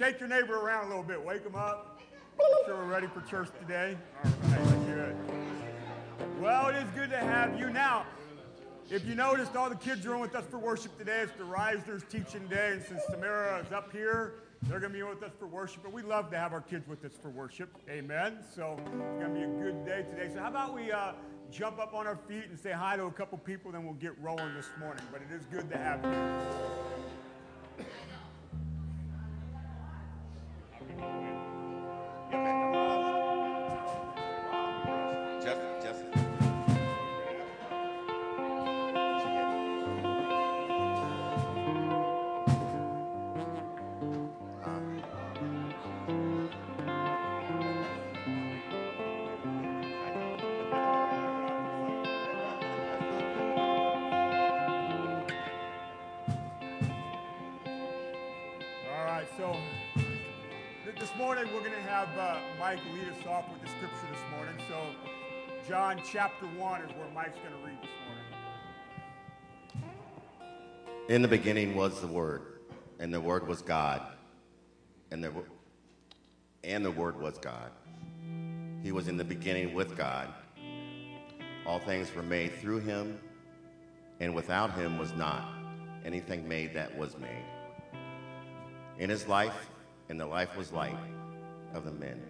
Shake your neighbor around a little bit. Wake them up. Make sure we're ready for church today. All right, good. Well, it is good to have you. Now, if you noticed, all the kids are in with us for worship today. It's the Risers teaching day, and since Samara is up here, they're going to be with us for worship. But we love to have our kids with us for worship. Amen. So it's going to be a good day today. So how about we uh, jump up on our feet and say hi to a couple people, then we'll get rolling this morning. But it is good to have you. Mike John chapter 1 is where Mike's going to read this morning. In the beginning was the Word, and the Word was God, and the, and the Word was God. He was in the beginning with God. All things were made through him, and without him was not anything made that was made. In his life, and the life was light of the men.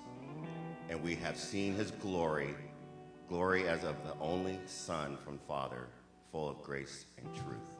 and we have seen his glory, glory as of the only Son from Father, full of grace and truth.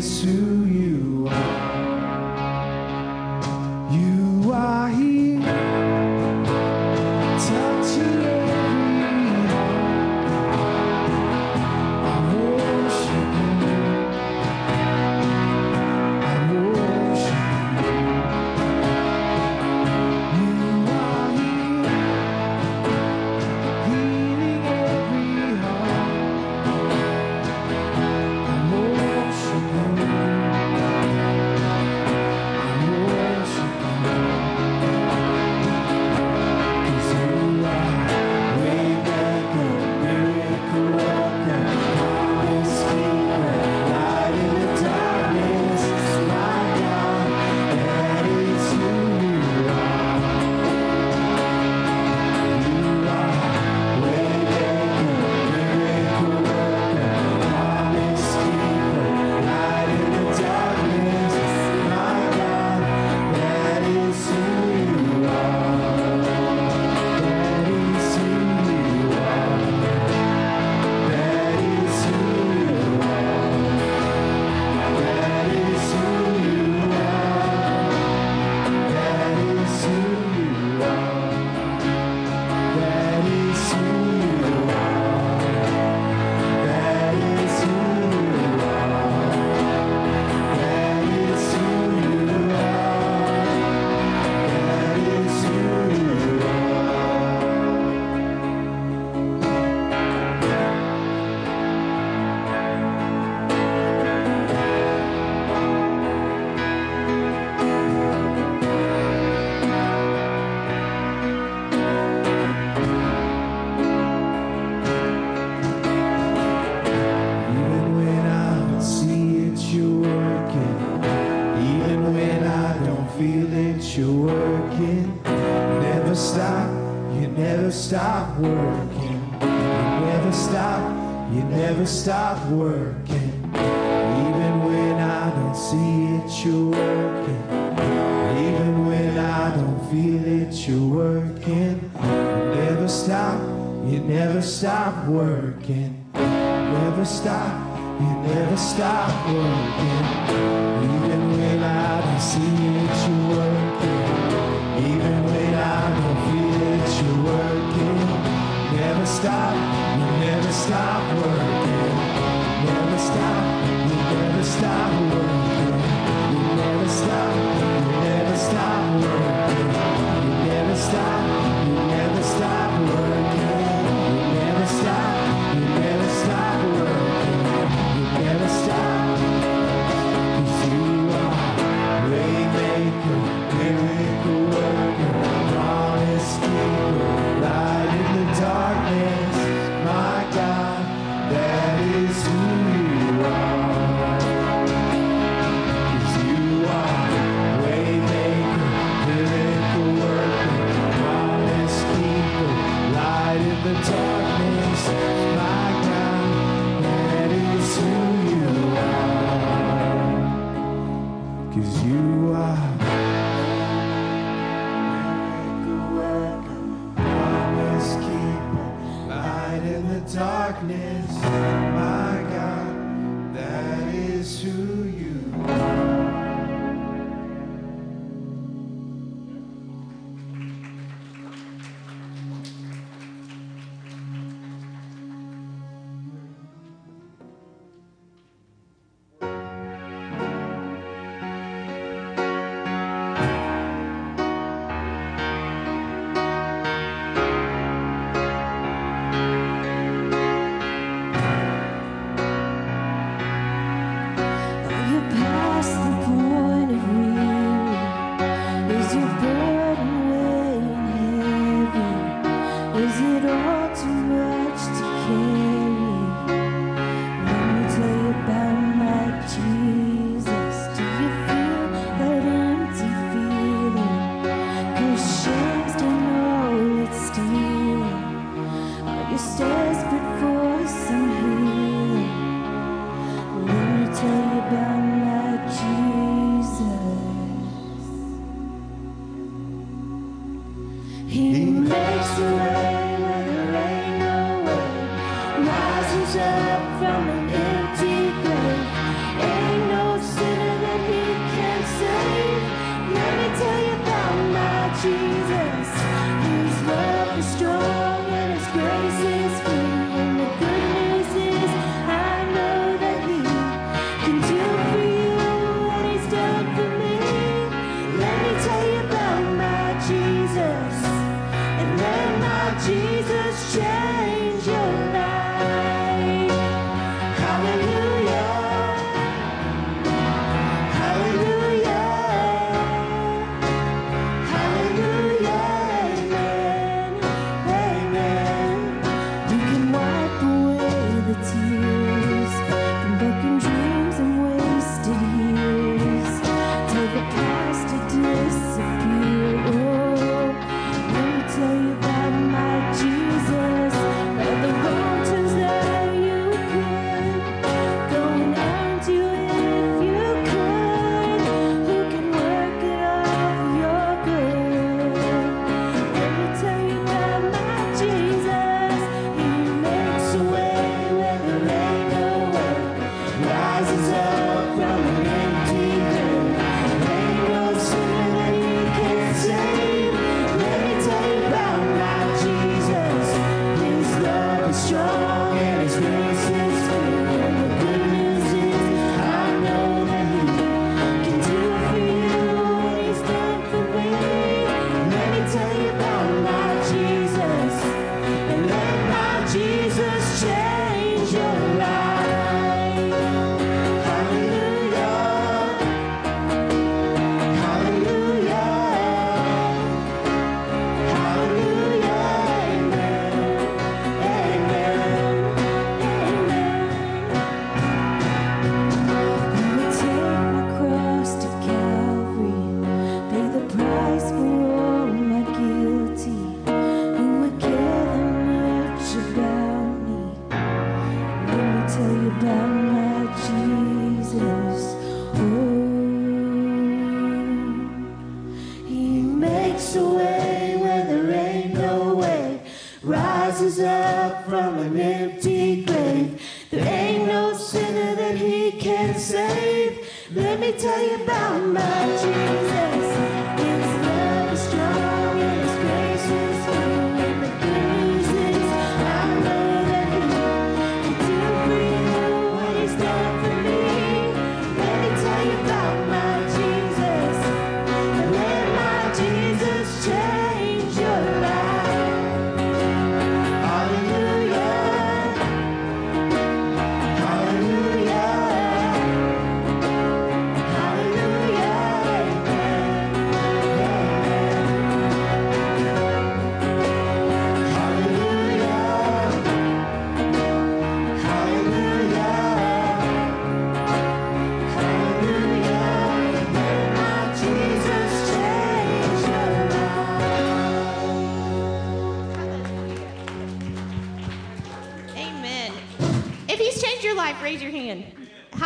Jesus. stop, you never stop working. Never stop, you never stop working.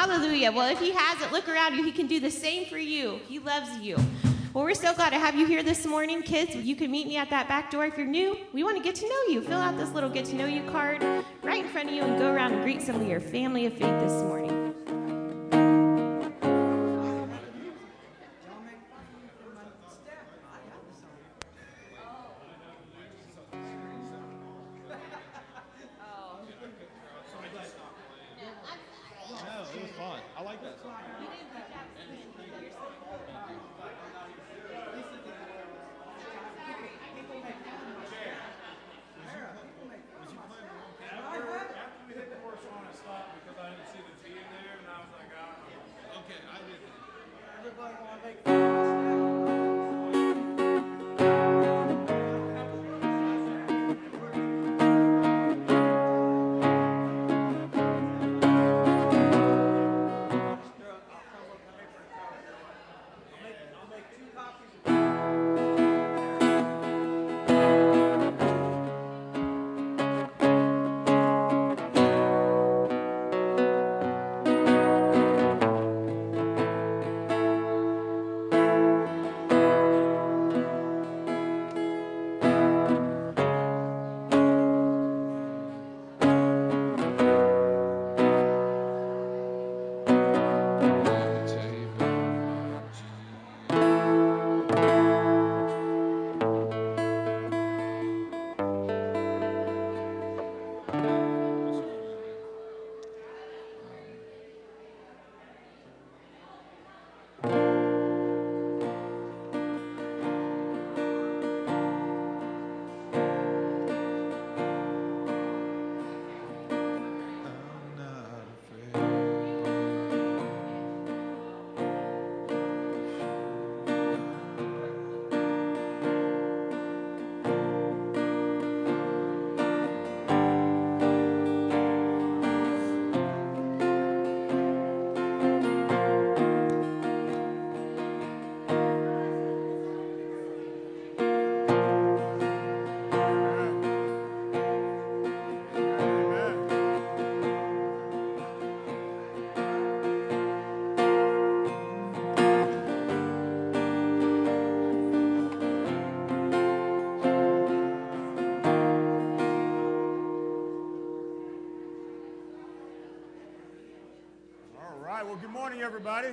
Hallelujah. Well, if he hasn't, look around you. He can do the same for you. He loves you. Well, we're so glad to have you here this morning, kids. You can meet me at that back door if you're new. We want to get to know you. Fill out this little get to know you card right in front of you and go around and greet some of your family of faith this morning. Morning, everybody.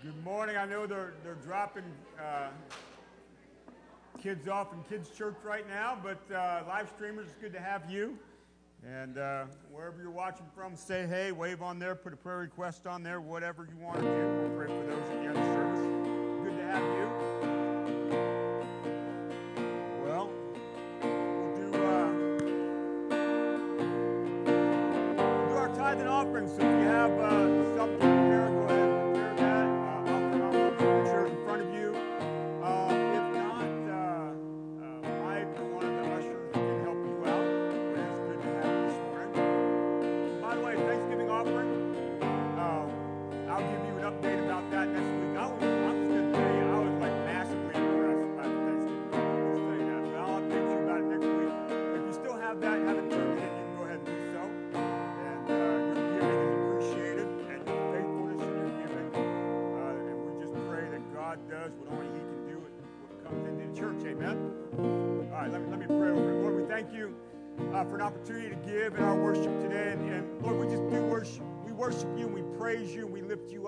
Good morning. I know they're, they're dropping uh, kids off in kids' church right now, but uh, live streamers, it's good to have you. And uh, wherever you're watching from, say hey, wave on there, put a prayer request on there, whatever you want to do. We'll pray for those at the end of service. Good to have you.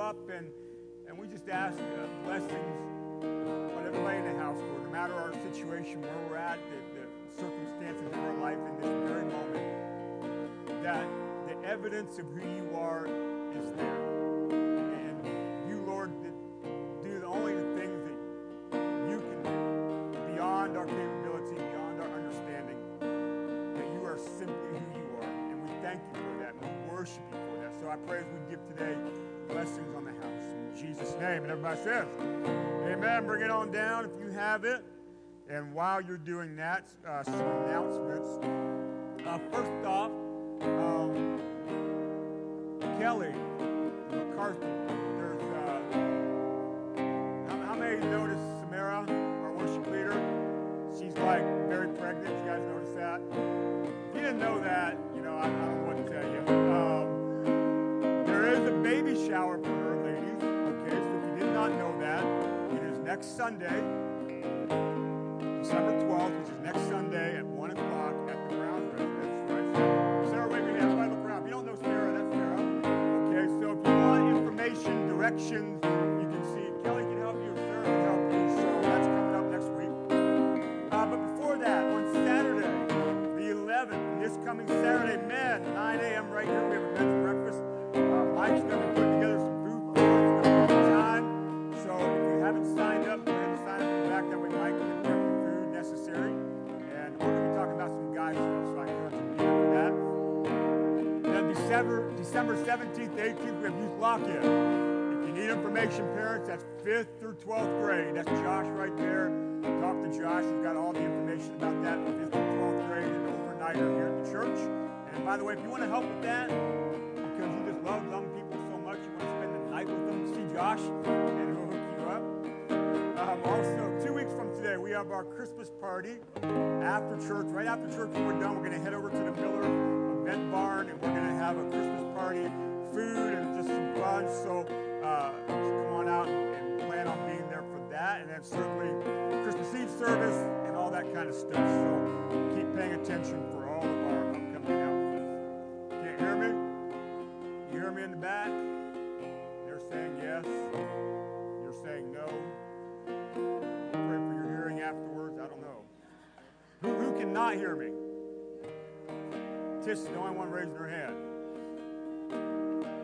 Up. And, and we just ask uh, blessings on everybody in the house, Lord, no matter our situation, where we're at, the, the circumstances of our life in this very moment, that the evidence of who you are is there. And Amen. Bring it on down if you have it. And while you're doing that, uh, some announcements. Uh, first off, um, Kelly McCarthy. There's uh, how, many noticed Samara, our worship leader? She's like very pregnant. You guys notice that? If you didn't know that, you know I, I don't know what to tell you. Um, there is a baby shower next Sunday, December 12th, which is next Sunday at 1 o'clock at the Brown residence. Right? Sarah, hand. Everybody look around. If you don't know Sarah, that's Sarah. Okay, so if you want information, directions, you can see Kelly can help you, Sarah can help you. So that's coming up next week. Uh, but before that, on Saturday, the 11th, this coming Saturday, men, 9 a.m. right here, we have a men's breakfast. Uh, Mike's going to December, December 17th, 18th, we have youth lock-in. If you need information, parents, that's 5th through 12th grade. That's Josh right there. Talk to Josh. He's got all the information about that for 5th through 12th grade and overnighter here at the church. And by the way, if you want to help with that, because you just love young people so much, you want to spend the night with them, see Josh, and he'll hook you up. Um, also, two weeks from today, we have our Christmas party after church. Right after church, when we're done, we're going to head over to the Miller Barn, and we're going to have a Christmas party, food, and just some fun. So uh, come on out and, plan on being there for that. And then certainly Christmas Eve service and all that kind of stuff. So keep paying attention for all of our upcoming announcements. Can't hear me? You hear me in the back? They're saying yes. You're saying no. Pray for your hearing afterwards. I don't know. Who, who cannot hear me? Tish is the only one raising her hand.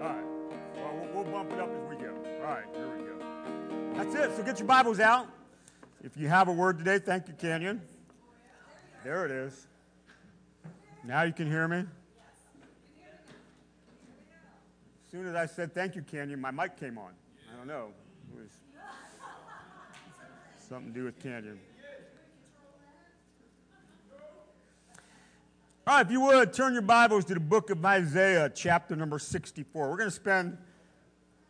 All right. Well, we'll, we'll bump it up as we go. All right, here we go. That's it. So get your Bibles out. If you have a word today, thank you, Canyon. There it is. Now you can hear me. As soon as I said thank you, Canyon, my mic came on. I don't know. It was something to do with Canyon. All right, if you would, turn your Bibles to the book of Isaiah, chapter number 64. We're going to spend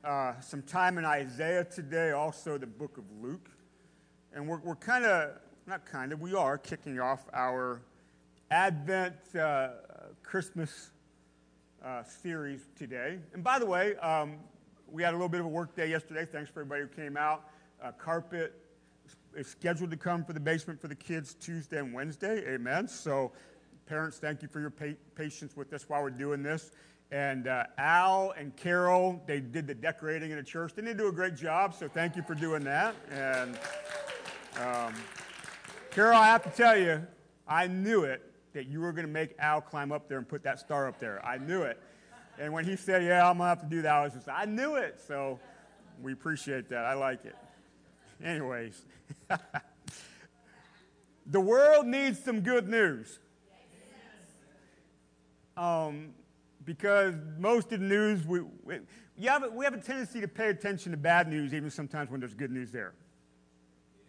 uh, some time in Isaiah today, also the book of Luke. And we're, we're kind of, not kind of, we are kicking off our Advent uh, Christmas uh, series today. And by the way, um, we had a little bit of a work day yesterday. Thanks for everybody who came out. Uh, carpet is scheduled to come for the basement for the kids Tuesday and Wednesday. Amen. So, parents, thank you for your pa- patience with us while we're doing this. And uh, Al and Carol, they did the decorating in the church. They do a great job? So thank you for doing that. And um, Carol, I have to tell you, I knew it that you were going to make Al climb up there and put that star up there. I knew it. And when he said, Yeah, I'm going to have to do that, I was just, I knew it. So we appreciate that. I like it. Anyways, the world needs some good news. Um, because most of the news, we, we, have, we have a tendency to pay attention to bad news, even sometimes when there's good news there.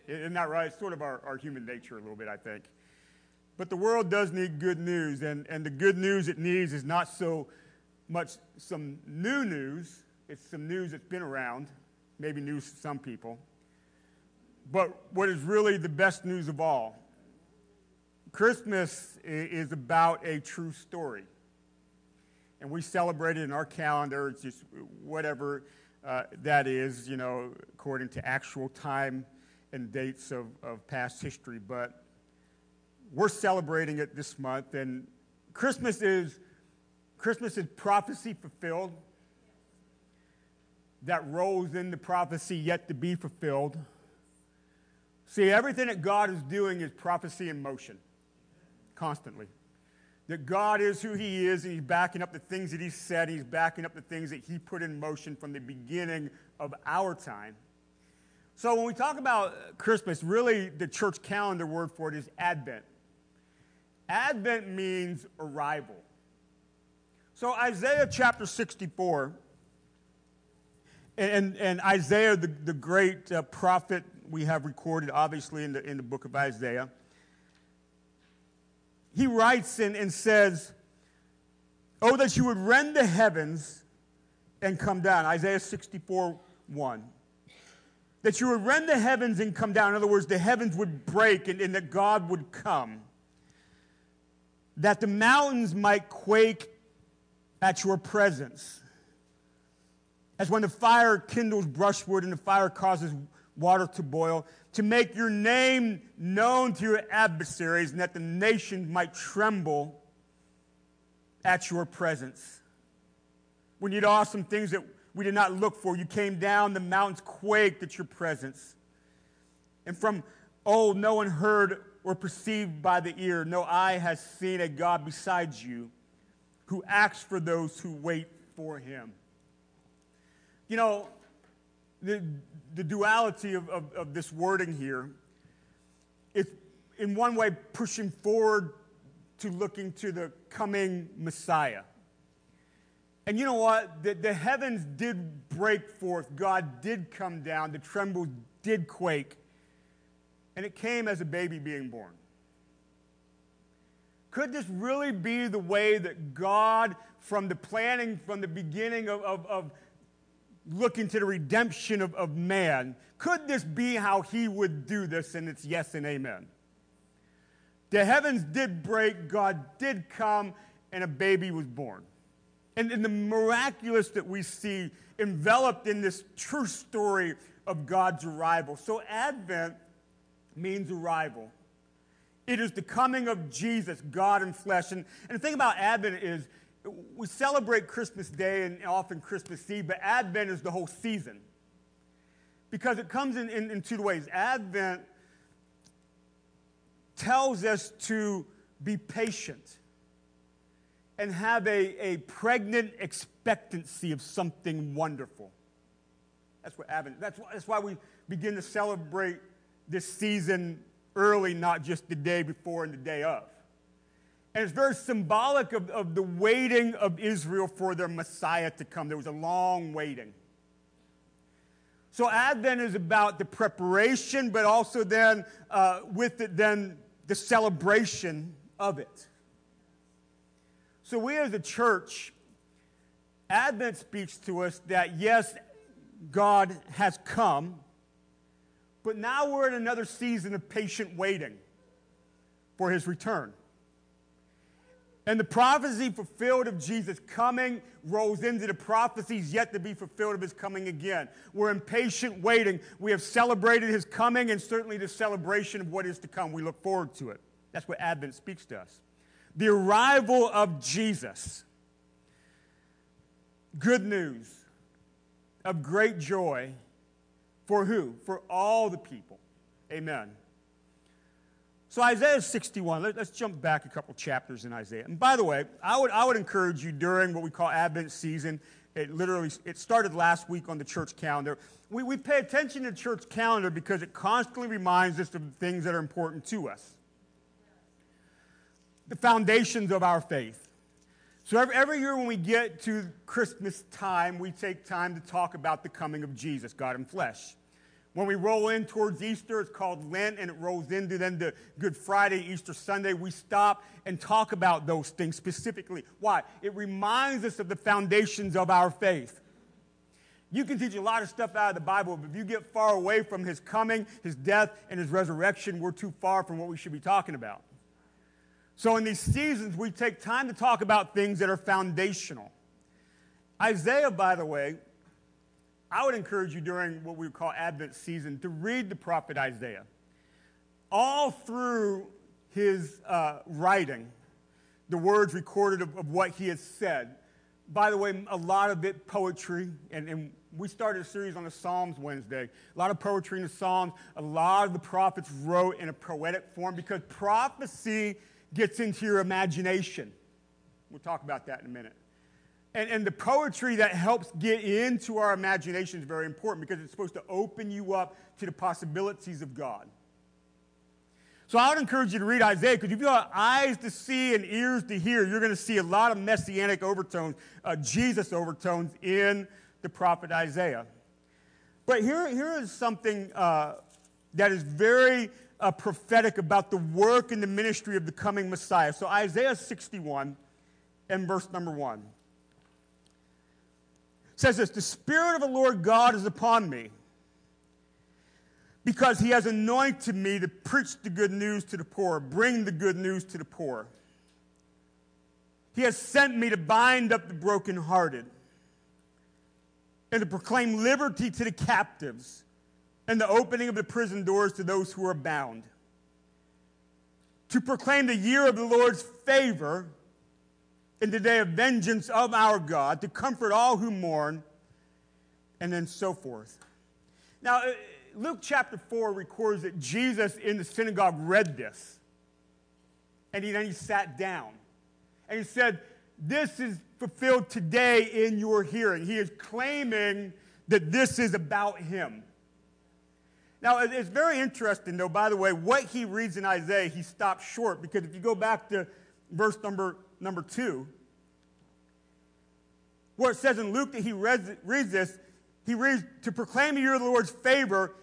Isn't that right? It's sort of our, our human nature a little bit, I think. But the world does need good news, and, and the good news it needs is not so much some new news, it's some news that's been around, maybe news to some people. But what is really the best news of all Christmas is about a true story. And we celebrate it in our calendar, it's just whatever uh, that is, you know, according to actual time and dates of, of past history. But we're celebrating it this month, and Christmas is Christmas is prophecy fulfilled that rolls into prophecy yet to be fulfilled. See, everything that God is doing is prophecy in motion, constantly. That God is who He is, and He's backing up the things that He said, He's backing up the things that He put in motion from the beginning of our time. So when we talk about Christmas, really the church calendar word for it is Advent. Advent means arrival. So Isaiah chapter 64, and, and Isaiah, the, the great uh, prophet we have recorded, obviously, in the, in the book of Isaiah, he writes and, and says, Oh, that you would rend the heavens and come down. Isaiah 64 1. That you would rend the heavens and come down. In other words, the heavens would break and, and that God would come. That the mountains might quake at your presence. As when the fire kindles brushwood and the fire causes water to boil, to make your name known to your adversaries, and that the nations might tremble at your presence. When you awesome things that we did not look for, you came down, the mountains quaked at your presence. And from old, no one heard or perceived by the ear, no eye has seen a God besides you who acts for those who wait for him. You know, the, the duality of, of, of this wording here is, in one way, pushing forward to looking to the coming Messiah. And you know what? The, the heavens did break forth. God did come down. The trembles did quake. And it came as a baby being born. Could this really be the way that God, from the planning, from the beginning of, of, of looking to the redemption of, of man, could this be how he would do this? And it's yes and amen. The heavens did break, God did come, and a baby was born. And, and the miraculous that we see enveloped in this true story of God's arrival. So, Advent means arrival. It is the coming of Jesus, God in flesh. And, and the thing about Advent is we celebrate Christmas Day and often Christmas Eve, but Advent is the whole season. Because it comes in, in, in two ways. Advent tells us to be patient and have a, a pregnant expectancy of something wonderful. That's what Advent, that's that's why we begin to celebrate this season early, not just the day before and the day of. And it's very symbolic of, of the waiting of Israel for their Messiah to come. There was a long waiting. So Advent is about the preparation, but also then uh, with it, then the celebration of it. So we as a church, Advent speaks to us that yes, God has come, but now we're in another season of patient waiting for his return. And the prophecy fulfilled of Jesus coming rolls into the prophecies yet to be fulfilled of his coming again. We're impatient waiting. We have celebrated his coming and certainly the celebration of what is to come. We look forward to it. That's what Advent speaks to us. The arrival of Jesus. good news of great joy for who? For all the people. Amen. So Isaiah 61, let, us jump back a couple chapters in Isaiah. And by the way, I would, I would encourage you during what we call Advent season, it literally, it started last week on the church calendar. We, we pay attention to the church calendar because it constantly reminds us of things that are important to us. The foundations of our faith. So every, every year when we get to Christmas time, we take time to talk about the coming of Jesus, God in flesh. When we roll in towards Easter, it's called Lent, and it rolls into then the Good Friday, Easter Sunday. We stop and talk about those things specifically. Why? It reminds us of the foundations of our faith. You can teach a lot of stuff out of the Bible, but if you get far away from his coming, his death, and his resurrection, we're too far from what we should be talking about. So, in these seasons, we take time to talk about things that are foundational. Isaiah, by the way, I would encourage you during what we would call Advent season to read the prophet Isaiah. All through his uh, writing, the words recorded of, of, what he has said. By the way, a lot of it poetry, and, and we started a series on the Psalms Wednesday. A lot of poetry in the Psalms. A lot of the prophets wrote in a poetic form because prophecy gets into your imagination. We'll talk about that in a minute. And, and the poetry that helps get into our imagination is very important because it's supposed to open you up to the possibilities of God. So I would encourage you to read Isaiah because if you have eyes to see and ears to hear, you're going to see a lot of messianic overtones, uh, Jesus overtones in the prophet Isaiah. But here, here is something uh, that is very uh, prophetic about the work and the ministry of the coming Messiah. So, Isaiah 61 and verse number 1 says this The Spirit of the Lord God is upon me because he has anointed me to preach the good news to the poor, bring the good news to the poor. He has sent me to bind up the brokenhearted and to proclaim liberty to the captives and the opening of the prison doors to those who are bound, to proclaim the year of the Lord's favor in the day of vengeance of our God, to comfort all who mourn, and then so forth. Now, uh, Luke chapter 4 records that Jesus in the synagogue read this, and he, then he sat down. And he said, This is fulfilled today in your hearing. He is claiming that this is about him. Now, it's very interesting, though, by the way, what he reads in Isaiah, he stops short because if you go back to verse number, number two, where it says in Luke that he reads, this, he reads to proclaim the year of the Lord's favor,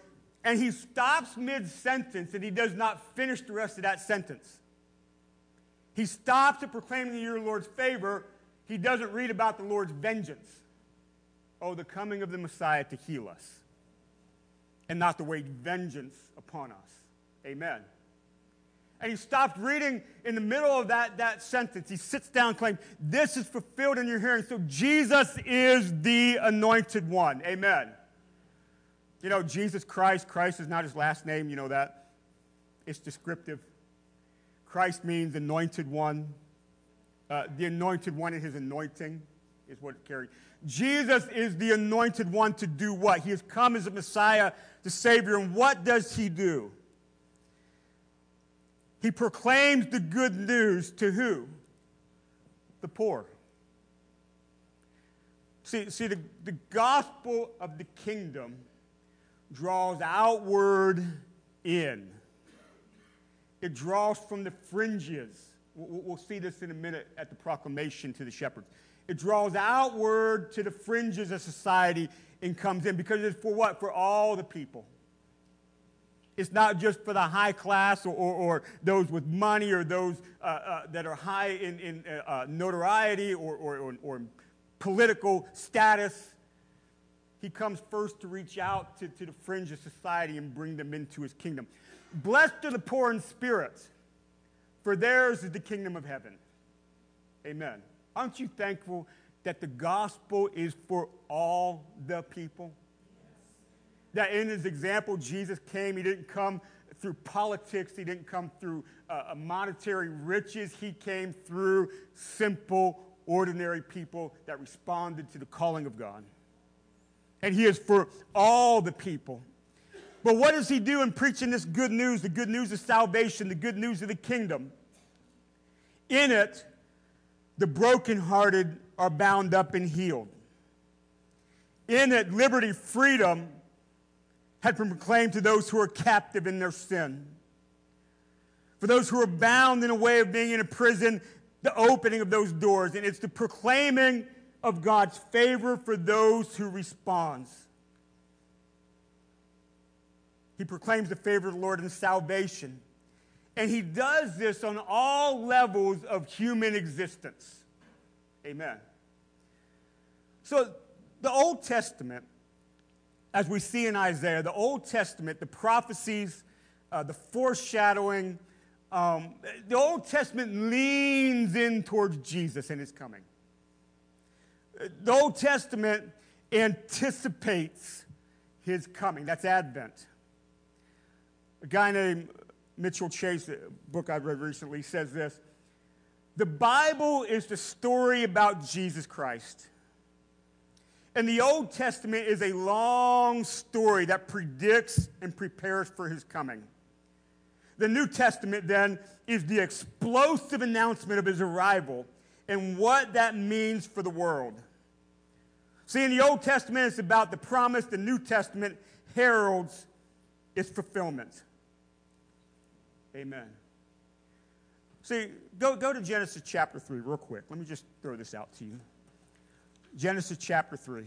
and he stops mid sentence and he does not finish the rest of that sentence. He stops at proclaiming the year of the Lord's favor. He doesn't read about the Lord's vengeance. Oh, the coming of the Messiah to heal us and not to wage vengeance upon us. Amen. And he stopped reading in the middle of that, that sentence. He sits down claims, This is fulfilled in your hearing. So Jesus is the anointed one. Amen. You know, Jesus Christ, Christ is not his last name. You know that. It's descriptive. Christ means anointed one. Uh, the anointed one in his anointing is what it carries. Jesus is the anointed one to do what? He has come as a Messiah, the Savior. And what does he do? He proclaims the good news to who? The poor. See, see the, the gospel of the kingdom draws outward in. It draws from the fringes. We'll see this in a minute at the proclamation to the shepherds. It draws outward to the fringes of society and comes in because it's for what? For all the people. It's not just for the high class or, or, or those with money or those uh, uh, that are high in, in uh, uh notoriety or, or, or, political status. He comes first to reach out to, to the fringe of society and bring them into his kingdom. Blessed are the poor in spirit, for theirs is the kingdom of heaven. Amen. Aren't you thankful that the gospel is for all the people? That in his example, Jesus came, he didn't come through politics, he didn't come through uh, monetary riches, he came through simple ordinary people that responded to the calling of God. And He is for all the people. But what does He do in preaching this good news, the good news of salvation, the good news of the kingdom? In it, the brokenhearted are bound up and healed. In it, liberty, freedom had been proclaimed to those who are captive in their sin. For those who are bound in a way of being in a prison, the opening of those doors. And it's the proclaiming of God's favor for those who responds. He proclaims the favor of the Lord and salvation. And he does this on all levels of human existence. Amen. So, the Old Testament, as we see in Isaiah, the Old Testament, the prophecies, uh, the foreshadowing, um, the Old Testament leans in towards Jesus and his coming. The Old Testament anticipates his coming. That's Advent. A guy named Mitchell Chase, a book I read recently, says this The Bible is the story about Jesus Christ. And the Old Testament is a long story that predicts and prepares for his coming. The New Testament, then, is the explosive announcement of his arrival and what that means for the world. See, in the Old Testament, it's about the promise, the New Testament heralds its fulfillment. Amen. See, go, go to Genesis chapter 3 real quick. Let me just throw this out to you. Genesis chapter 3.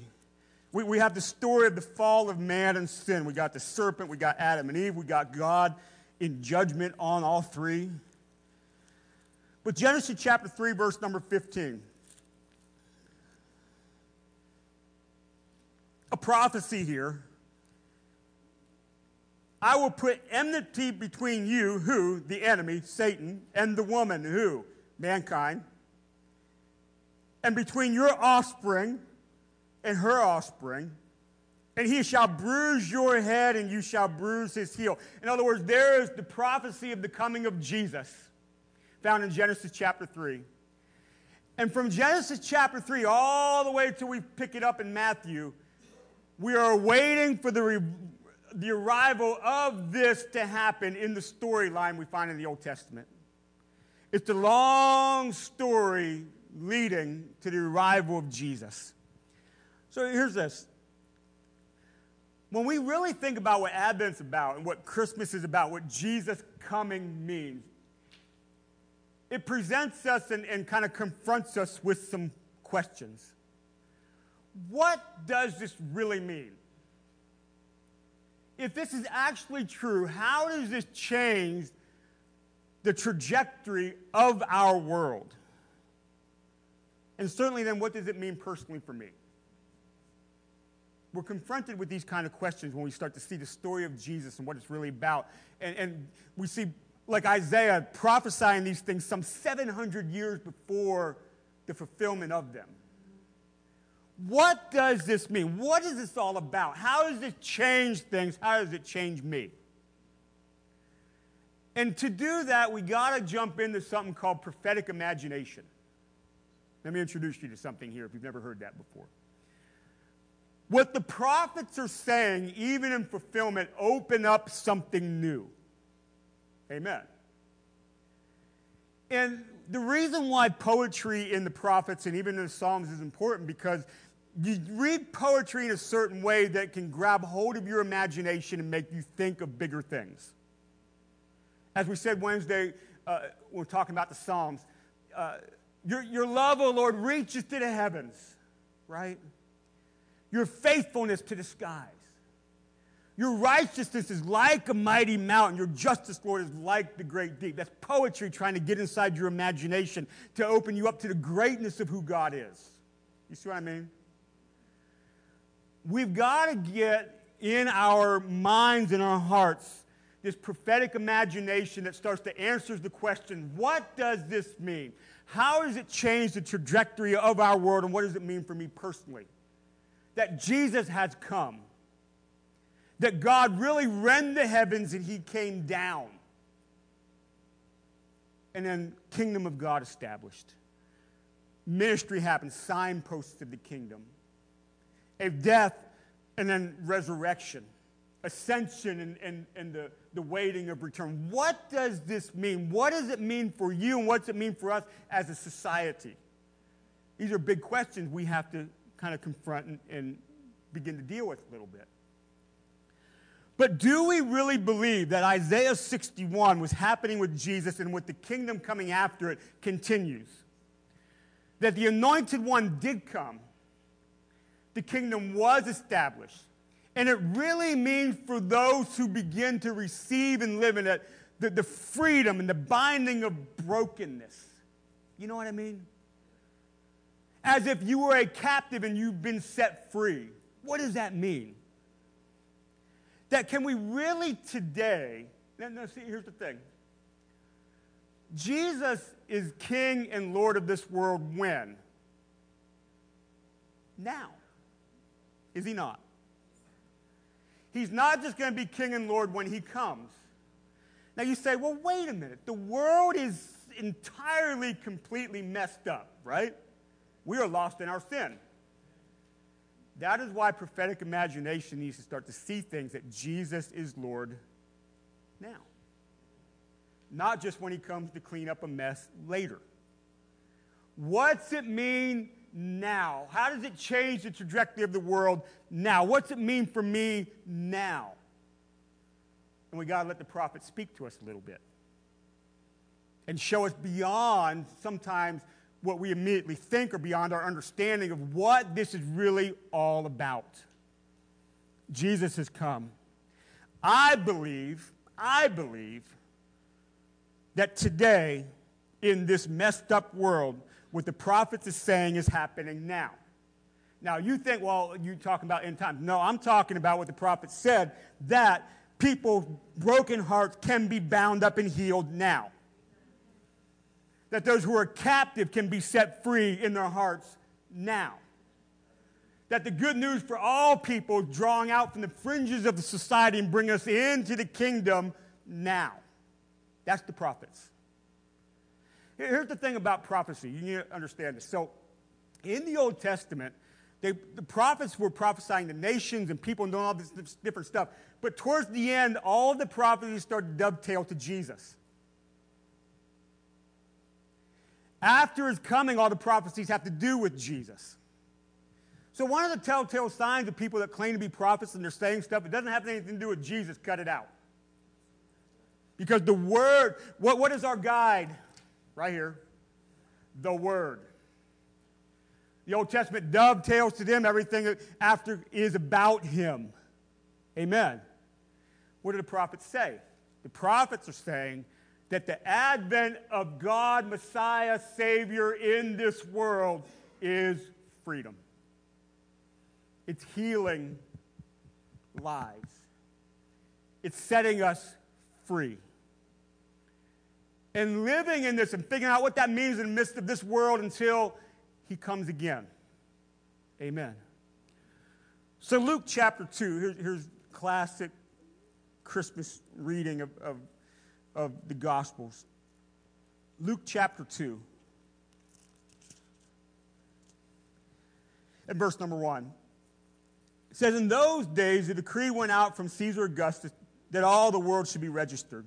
We, we have the story of the fall of man and sin. We got the serpent, we got Adam and Eve, we got God in judgment on all three. But Genesis chapter 3, verse number 15. A prophecy here. I will put enmity between you, who? The enemy, Satan, and the woman, who? Mankind. And between your offspring and her offspring. And he shall bruise your head, and you shall bruise his heel. In other words, there is the prophecy of the coming of Jesus found in Genesis chapter 3. And from Genesis chapter 3 all the way till we pick it up in Matthew, we are waiting for the, re- the arrival of this to happen in the storyline we find in the Old Testament. It's a long story leading to the arrival of Jesus. So here's this. When we really think about what Advent's about and what Christmas is about, what Jesus coming means, it presents us and, and kind of confronts us with some questions. What does this really mean? If this is actually true, how does this change the trajectory of our world? And certainly, then, what does it mean personally for me? We're confronted with these kind of questions when we start to see the story of Jesus and what it's really about. And, and we see, like Isaiah, prophesying these things some 700 years before the fulfillment of them. What does this mean? What is this all about? How does it change things? How does it change me? And to do that, we got to jump into something called prophetic imagination. Let me introduce you to something here if you've never heard that before. What the prophets are saying, even in fulfillment, open up something new. Amen. And the reason why poetry in the prophets and even in the Psalms is important because you read poetry in a certain way that can grab hold of your imagination and make you think of bigger things. As we said Wednesday, uh, we're talking about the Psalms, uh, your, your love, O oh Lord, reaches to the heavens, right? Your faithfulness to the skies. Your righteousness is like a mighty mountain. Your justice, Lord, is like the great deep. That's poetry trying to get inside your imagination to open you up to the greatness of who God is. You see what I mean? We've got to get in our minds and our hearts this prophetic imagination that starts to answer the question what does this mean? How does it change the trajectory of our world, and what does it mean for me personally? That Jesus has come that God really rend the heavens and he came down. And then kingdom of God established. ministry happened, signposts of the kingdom. A death and then resurrection, ascension and, and, and the, the waiting of return. What does this mean? What does it mean for you and what does it mean for us as a society? These are big questions we have to kind of confront and, and begin to deal with a little bit. But do we really believe that Isaiah 61 was happening with Jesus and with the kingdom coming after it continues? That the anointed one did come, the kingdom was established, and it really means for those who begin to receive and live in it the, the freedom and the binding of brokenness. You know what I mean? As if you were a captive and you've been set free. What does that mean? that can we really today, now, now see, here's the thing. Jesus is king and lord of this world when? Now. Is he not? He's not just going to be king and lord when he comes. Now you say, well, wait a minute. The world is entirely, completely messed up, right? We are lost in our sin. That is why prophetic imagination needs to start to see things that Jesus is Lord now. Not just when he comes to clean up a mess later. What's it mean now? How does it change the trajectory of the world now? What's it mean for me now? And we got to let the prophet speak to us a little bit and show us beyond sometimes what we immediately think or beyond our understanding of what this is really all about. Jesus has come. I believe, I believe that today, in this messed up world, what the prophets are saying is happening now. Now, you think, well, you're talking about end times. No, I'm talking about what the prophet said that people, broken hearts, can be bound up and healed now that those who are captive can be set free in their hearts now. That the good news for all people drawing out from the fringes of the society and bring us into the kingdom now. That's the prophets. Here's the thing about prophecy. You need to understand this. So, in the Old Testament, they, the prophets were prophesying to nations and people and doing all this different stuff. But towards the end, all the prophecies started to dovetail to Jesus. After his coming, all the prophecies have to do with Jesus. So, one of the telltale signs of people that claim to be prophets and they're saying stuff, it doesn't have anything to do with Jesus, cut it out. Because the Word, what, what is our guide? Right here. The Word. The Old Testament dovetails to them, everything after is about Him. Amen. What do the prophets say? The prophets are saying that the advent of God, Messiah, Savior in this world is freedom. It's healing lives, it's setting us free. And living in this and figuring out what that means in the midst of this world until He comes again. Amen. So, Luke chapter 2, here's, classic Christmas reading of, of of the Gospels. Luke chapter 2. And verse number 1. It says, In those days, a decree went out from Caesar Augustus that all the world should be registered.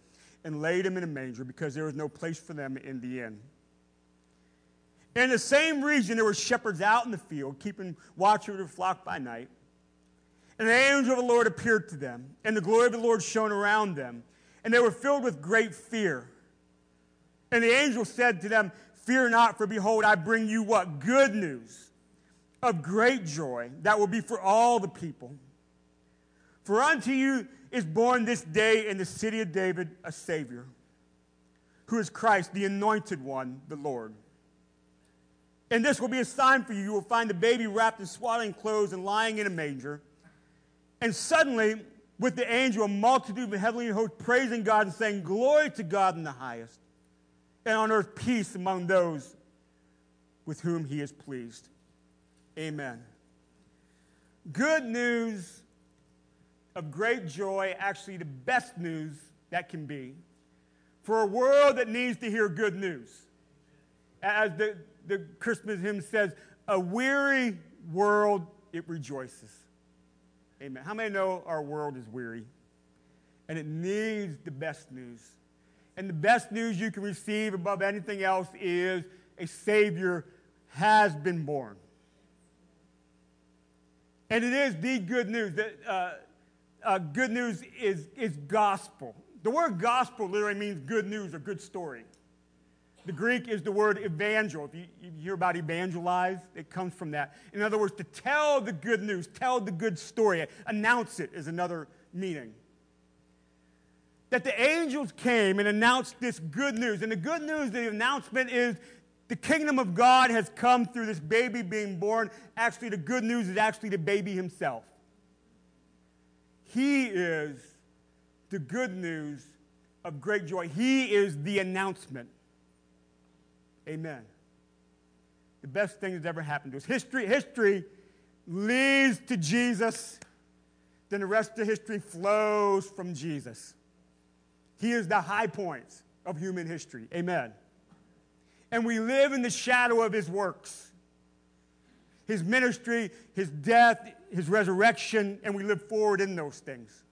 and laid him in a manger because there was no place for them in the inn. In the same region, there were shepherds out in the field, keeping watch over their flock by night. And the angel of the Lord appeared to them, and the glory of the Lord shone around them and they were filled with great fear. And the angel said to them, Fear not, for behold, I bring you what? Good news of great joy that will be for all the people. For unto you is born this day in the city of David a Savior, who is Christ, the anointed one, the Lord. And this will be a sign for you. You will find the baby wrapped in swaddling clothes and lying in a manger. And suddenly, with the angel, a multitude of heavenly hosts praising God and saying, Glory to God in the highest, and on earth peace among those with whom he is pleased. Amen. Good news of great joy, actually, the best news that can be for a world that needs to hear good news. As the, the Christmas hymn says, a weary world, it rejoices. Amen. How many know our world is weary? And it needs the best news. And the best news you can receive above anything else is a Savior has been born. And it is the good news. That, uh, uh, good news is, is gospel. The word gospel literally means good news or good story. The Greek is the word evangel. If you, you, hear about evangelize, it comes from that. In other words, to tell the good news, tell the good story, announce it is another meaning. That the angels came and announced this good news. And the good news, the announcement is the kingdom of God has come through this baby being born. Actually, the good news is actually the baby himself. He is the good news of great joy. He is the announcement. Amen. The best thing that's ever happened to us. History, history leads to Jesus, then the rest of history flows from Jesus. He is the high points of human history. Amen. And we live in the shadow of his works. His ministry, his death, his resurrection, and we live forward in those things.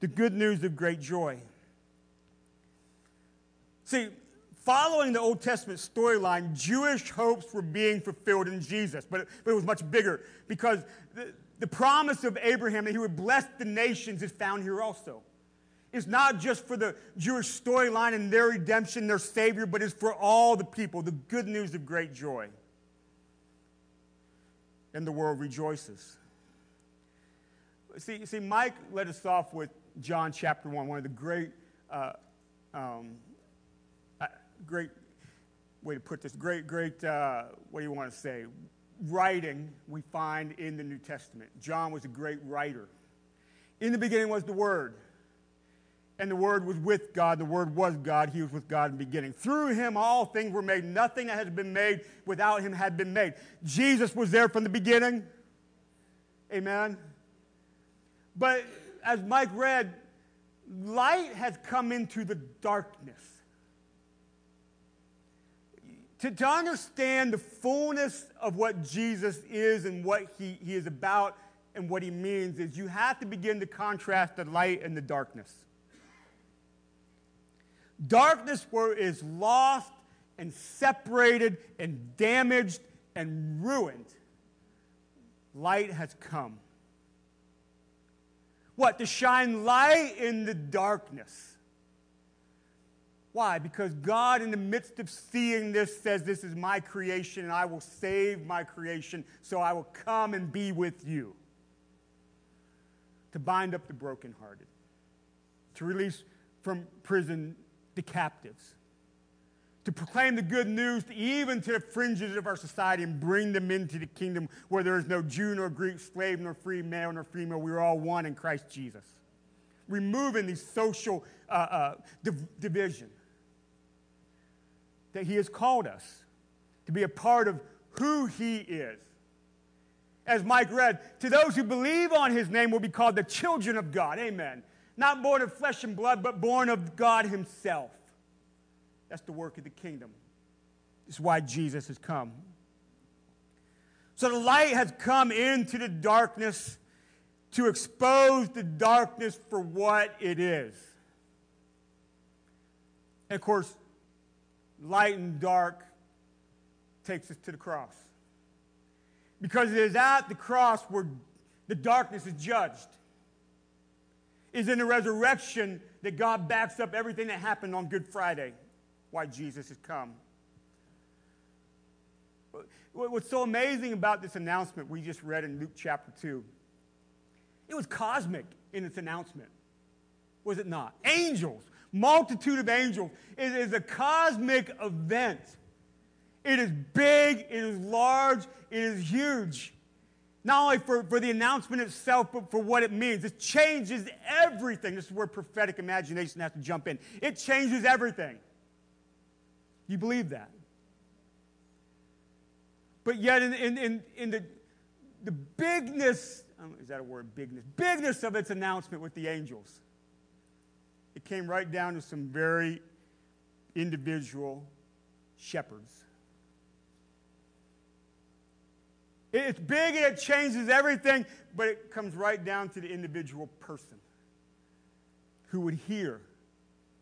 The good news of great joy. See, Following the Old Testament storyline, Jewish hopes were being fulfilled in Jesus, but it, but it was much bigger because the, the promise of Abraham that he would bless the nations is found here also. It's not just for the Jewish storyline and their redemption, their Savior, but it's for all the people, the good news of great joy. And the world rejoices. See, see Mike led us off with John chapter 1, one of the great uh, um, great way to put this, great, great, uh, what do you want to say? Writing we find in the New Testament. John was a great writer. In the beginning was the Word, and the Word was with God. The Word was God. He was with God in the beginning. Through him, all things were made. Nothing that has been made without him had been made. Jesus was there from the beginning. Amen. But as Mike read, light has come into the darkness. To, to understand the fullness of what Jesus is and what he, he is about and what he means is you have to begin to contrast the light and the darkness. Darkness where is lost and separated and damaged and ruined. Light has come. What? To shine light in the darkness. Why? Because God, in the midst of seeing this, says, This is my creation, and I will save my creation, so I will come and be with you. To bind up the brokenhearted, to release from prison the captives, to proclaim the good news even to the fringes of our society and bring them into the kingdom where there is no Jew nor Greek, slave nor free, male nor female. We are all one in Christ Jesus. Removing these social uh, uh, div- division that He has called us to be a part of who He is. As Mike read, to those who believe on His name will be called the children of God. Amen. Not born of flesh and blood, but born of God Himself. That's the work of the kingdom. Is why Jesus has come. So the light has come into the darkness to expose the darkness for what it is. And of course, light and dark takes us to the cross. Because it is at the cross where the darkness is judged. Is in the resurrection that God backs up everything that happened on Good Friday, why Jesus has come. What's so amazing about this announcement we just read in Luke chapter 2, it was cosmic in its announcement, was it not? Angels multitude of angels. It is a cosmic event. It is big, it is large, it is huge. Not only for, for the announcement itself, but for what it means. It changes everything. This is where prophetic imagination has to jump in. It changes everything. You believe that? But yet, in, in, in, in the, the bigness, um, is that a word, bigness? Bigness of its announcement with the angels, it came right down to some very individual shepherds. It's big and it changes everything, but it comes right down to the individual person who would hear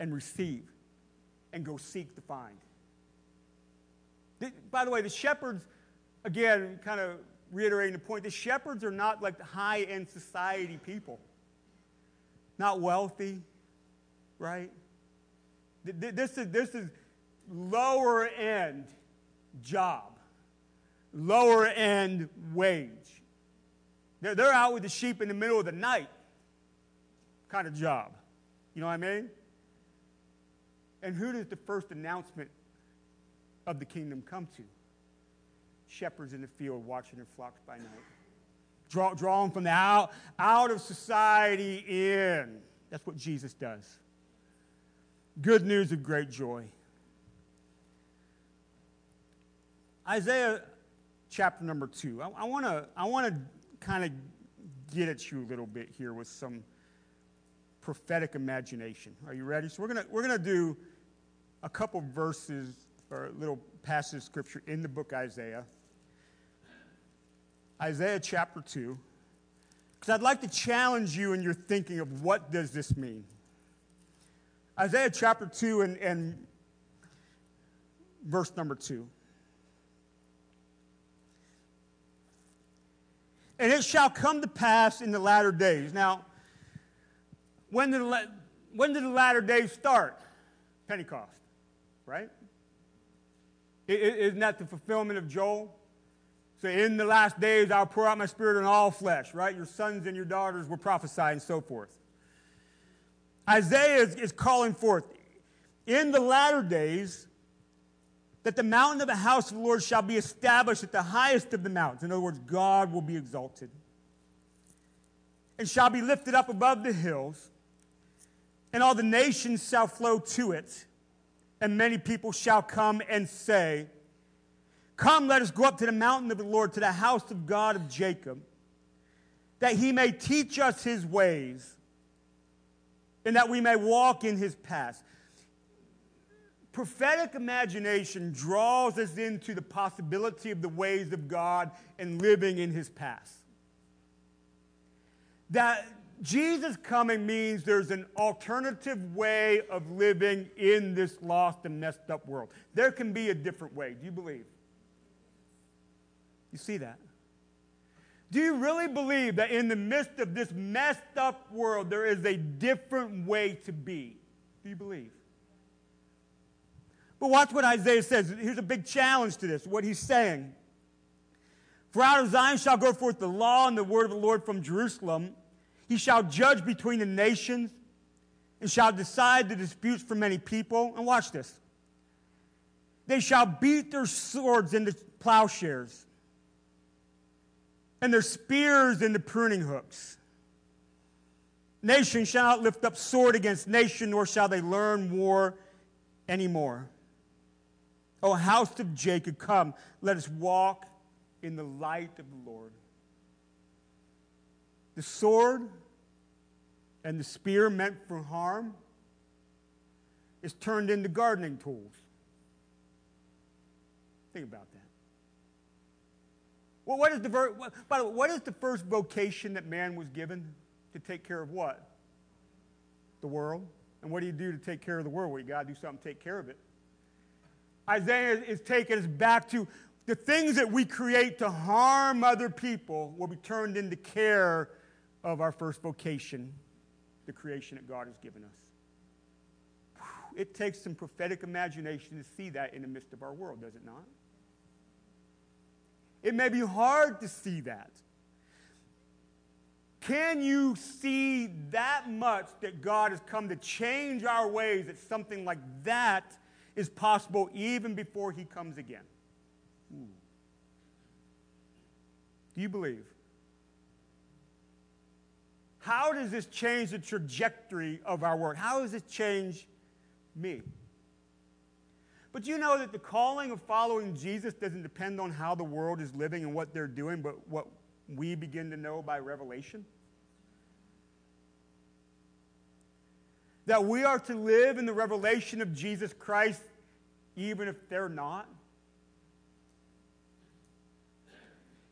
and receive and go seek to find. By the way, the shepherds, again, kind of reiterating the point, the shepherds are not like the high end society people, not wealthy, right? This is, this is lower end job, lower end wage. They're, they're out with the sheep in the middle of the night kind of job. You know what I mean? And who does the first announcement of the kingdom come to? Shepherds in the field watching their flocks by night. Draw, draw them from the out, out of society in. That's what Jesus does. Good news of great joy. Isaiah chapter number two. I, want to I wanna kind of get at you a little bit here with some prophetic imagination. Are you ready? So we're going we're gonna do a couple verses or a little passage of scripture in the book Isaiah. Isaiah chapter 2. Because I'd like to challenge you in your thinking of what does this mean. Isaiah chapter 2 and, and verse number 2. And it shall come to pass in the latter days. Now, when did the, when did the latter days start? Pentecost, right? Isn't that the fulfillment of Joel? So, in the last days, I'll pour out my spirit on all flesh, right? Your sons and your daughters will prophesy and so forth. Isaiah is, is calling forth in the latter days that the mountain of the house of the Lord shall be established at the highest of the mountains. In other words, God will be exalted and shall be lifted up above the hills, and all the nations shall flow to it, and many people shall come and say, Come, let us go up to the mountain of the Lord, to the house of God of Jacob, that he may teach us his ways, and that we may walk in his paths prophetic imagination draws us into the possibility of the ways of God and living in his paths. That Jesus coming means there's an alternative way of living in this lost and messed up world. There can be a different way. Do you believe? You see that? Do you really believe that in the midst of this messed up world, there is a different way to be? Do you believe? But watch what Isaiah says. Here's a big challenge to this, what he's saying. For out of Zion shall go forth the law and the word of the Lord from Jerusalem. He shall judge between the nations and shall decide the disputes for many people. And watch this. They shall beat their swords into plowshares and their spears into pruning hooks. Nation shall not lift up sword against nation, nor shall they learn war anymore. O house of Jacob, come, let us walk in the light of the Lord. The sword and the spear meant for harm is turned into gardening tools. Think about that. Well, what is the ver- by the way, what is the first vocation that man was given to take care of what? The world. And what do you do to take care of the world? Well, you got to do something to take care of it. Isaiah is taking us back to the things that we create to harm other people will be turned into care of our first vocation, the creation that God has given us. It takes some prophetic imagination to see that in the midst of our world, does it not? It may be hard to see that. Can you see that much that God has come to change our ways that something like that is possible even before he comes again. Do you believe? How does this change the trajectory of our work? How does this change me? But you know that the calling of following Jesus doesn't depend on how the world is living and what they're doing, but what we begin to know by revelation? That we are to live in the revelation of Jesus Christ even if they're not?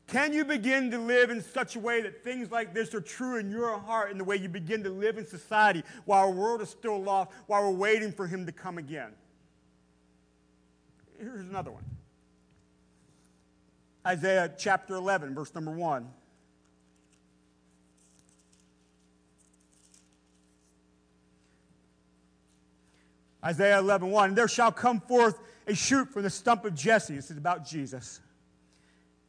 Can you begin to live in such a way that things like this are true in your heart in the way you begin to live in society while our world is still lost, while we're waiting for Him to come again? Here's another one Isaiah chapter 11, verse number 1. Isaiah 11, 1. There shall come forth a shoot from the stump of Jesse. This is about Jesus.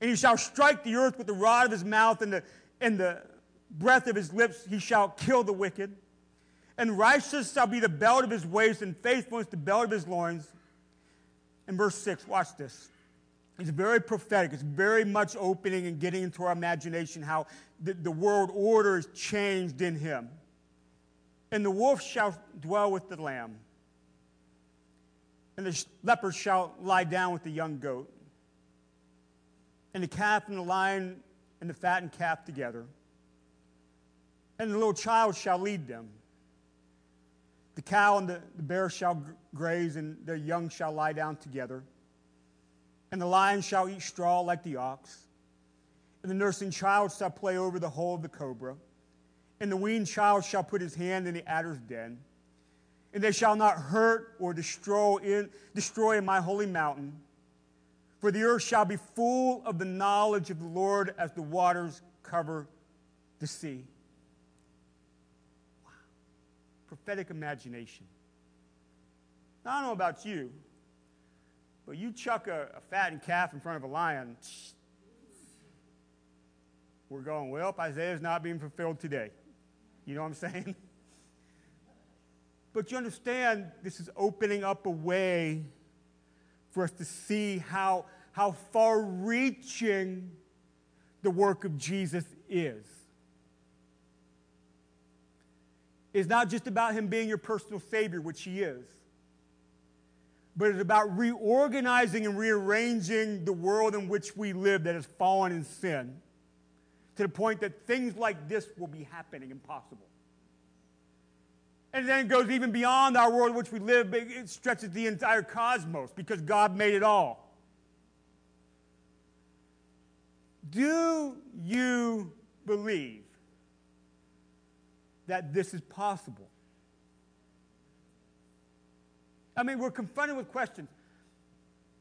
And he shall strike the earth with the rod of his mouth and the, and the breath of his lips. He shall kill the wicked. And righteousness shall be the belt of his waist, and faithfulness the belt of his loins. In verse 6, watch this. It's very prophetic. It's very much opening and getting into our imagination how the, the world order is changed in him. And the wolf shall dwell with the lamb, and the leopard shall lie down with the young goat, and the calf and the lion and the fattened calf together, and the little child shall lead them. The cow and the, the bear shall graze, and their young shall lie down together. And the lion shall eat straw like the ox. And the nursing child shall play over the hole of the cobra. And the weaned child shall put his hand in the adder's den. And they shall not hurt or destroy in, destroy in my holy mountain. For the earth shall be full of the knowledge of the Lord as the waters cover the sea. Wow. Prophetic imagination. Now, I don't know about you, but you chuck a, a fattened calf in front of a lion, we're going, well, Isaiah's not being fulfilled today. You know what I'm saying? But you understand, this is opening up a way for us to see how, how far reaching the work of Jesus is. It's not just about him being your personal Savior, which he is, but it's about reorganizing and rearranging the world in which we live that has fallen in sin to the point that things like this will be happening impossible. And then goes even beyond our world in which we live, it stretches the entire cosmos because God made it all. Do you believe that this is possible? I mean, we're confronted with questions.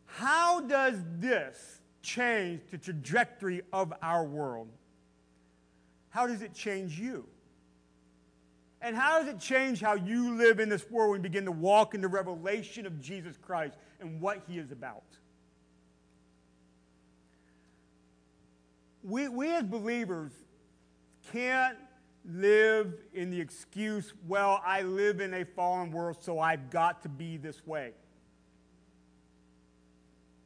How does this change the trajectory of our world? How does it change you? And how does it change how you live in this world when you begin to walk in the revelation of Jesus Christ and what he is about? We, we as believers can't live in the excuse, well, I live in a fallen world, so I've got to be this way.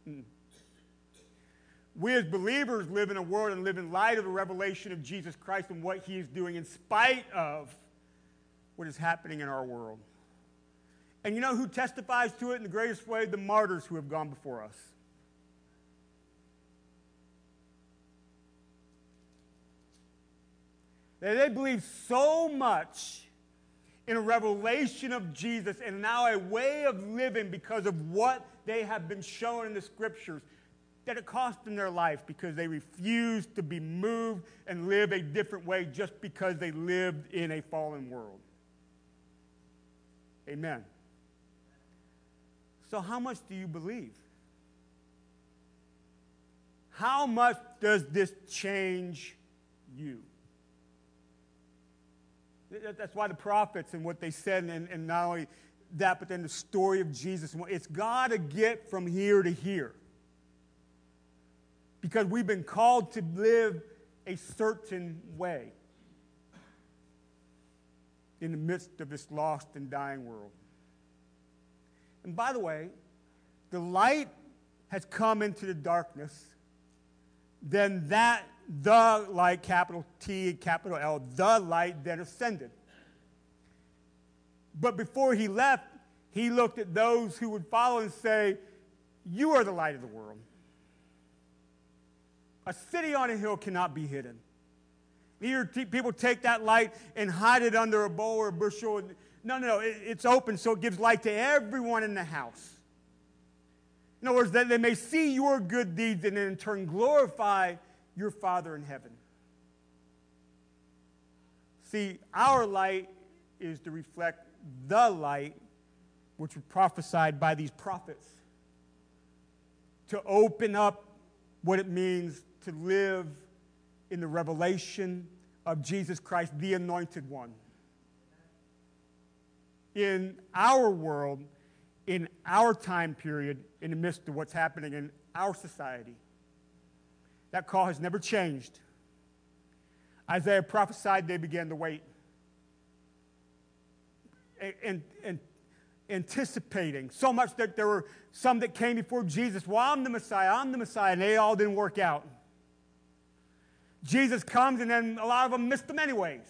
Mm. We as believers live in a world and live in light of the revelation of Jesus Christ and what he is doing in spite of what is happening in our world. And you know who testifies to it in the greatest way? The martyrs who have gone before us. That they believe so much in a revelation of Jesus and now a way of living because of what they have been shown in the scriptures that it cost them their life because they refused to be moved and live a different way just because they lived in a fallen world. Amen. So, how much do you believe? how much does this change you? That's why the prophets and what they said, and, and not only that, but then the story of Jesus. It's got to get from here to here. Because we've been called to live a certain way in the midst of this lost and dying world. And by the way, the light has come into the darkness, then that, the light, capital T, capital L, the light then ascended. But before he left, he looked at those who would follow and say, You are the light of the world. A city on a hill cannot be hidden. T- people take that light and hide it under a bowl or a bushel. No, no, no. It, it's open so it gives light to everyone in the house. In other words, that they may see your good deeds and in turn glorify your Father in heaven. See, our light is to reflect the light which was prophesied by these prophets to open up what it means to live in the revelation of Jesus Christ, the anointed one. In our world, in our time period, in the midst of what's happening in our society, that call has never changed. Isaiah prophesied they began to wait. And, and, anticipating so much that there were some that came before Jesus. Well, I'm the Messiah, I'm the Messiah, and they all didn't work out. Jesus comes, and then a lot of them missed him anyways.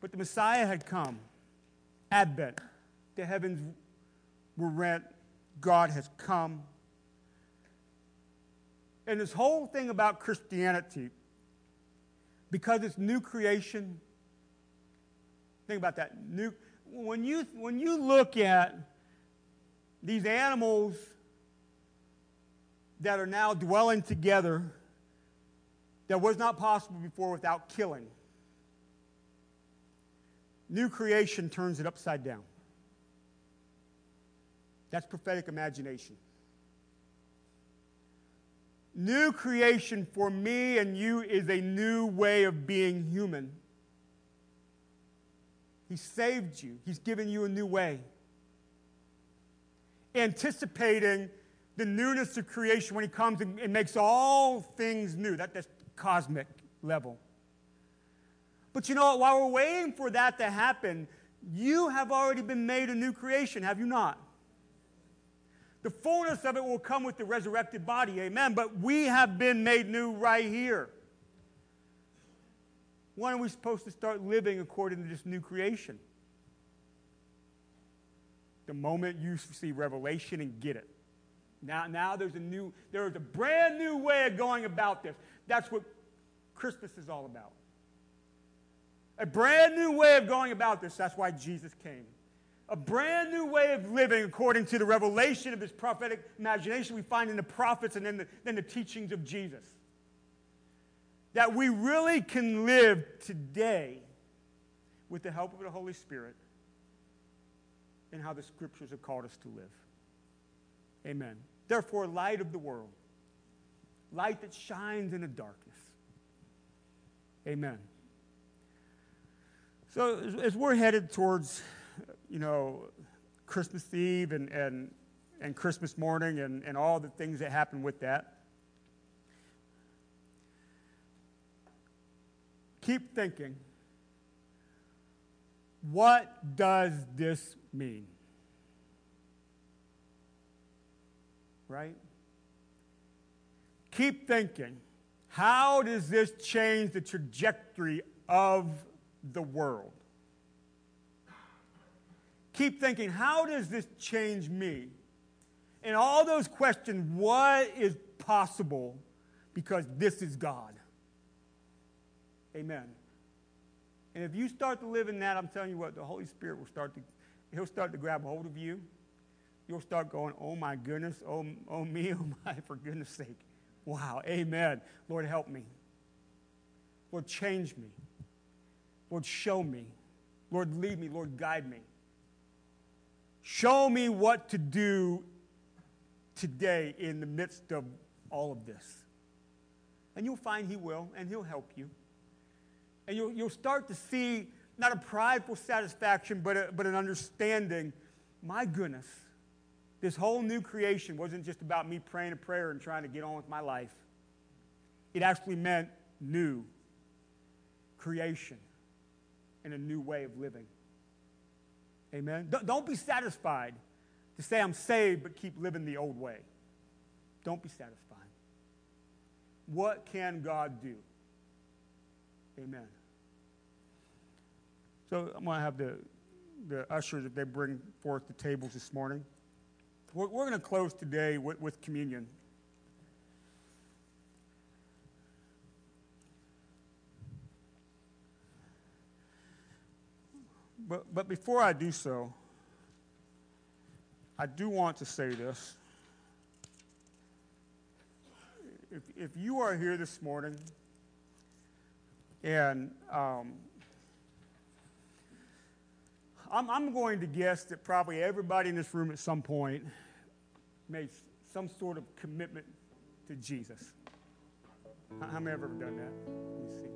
But the Messiah had come. Advent. The heavens were rent. God has come. And this whole thing about Christianity, because it's new creation, think about that. New, when, you, when you look at these animals that are now dwelling together that was not possible before without killing. New creation turns it upside down. That's prophetic imagination. New creation for me and you is a new way of being human. He saved you, He's given you a new way. Anticipating the newness of creation when He comes and, and makes all things new. That, that's cosmic level. But you know what? While we're waiting for that to happen, you have already been made a new creation, have you not? The fullness of it will come with the resurrected body, amen. But we have been made new right here. When are we supposed to start living according to this new creation? The moment you see revelation and get it. Now, now there's a new, there is a brand new way of going about this. That's what Christmas is all about. A brand new way of going about this. That's why Jesus came. A brand new way of living according to the revelation of his prophetic imagination we find in the prophets and then the, then the teachings of Jesus. That we really can live today with the help of the Holy Spirit and how the scriptures have called us to live. Amen. Therefore, light of the world, light that shines in the darkness. Amen. So, as, we're headed towards, you know, Christmas Eve and, and, and Christmas morning and, and all the things that happen with that, keep thinking what does this mean? Right? Keep thinking how does this change the trajectory of the world? Keep thinking how does this change me? And all those questions what is possible because this is God? Amen. And if you start to live in that, I'm telling you what, the Holy Spirit will start to, he'll start to grab hold of you. You'll start going, oh my goodness, oh, oh me, oh my, for goodness sake. Wow, amen. Lord, help me. Lord, change me. Lord, show me. Lord, lead me. Lord, guide me. Show me what to do today in the midst of all of this. And you'll find He will, and He'll help you. And you'll, you'll start to see not a prideful satisfaction, but, a, but an understanding my goodness, this whole new creation wasn't just about me praying a prayer and trying to get on with my life. It actually meant new creation and a new way of living. Amen. Don't- be satisfied to say I'm saved but keep living the old way. Don't be satisfied. What can God do? Amen. So I'm going to have the, the ushers, if they bring forth the tables this morning. We're, we're going to close today with, with communion. But, but before I do so, I do want to say this. If, if you are here this morning and um, I'm, I'm going to guess that probably everybody in this room at some point made some sort of commitment to Jesus. How many have ever done that? Let me see.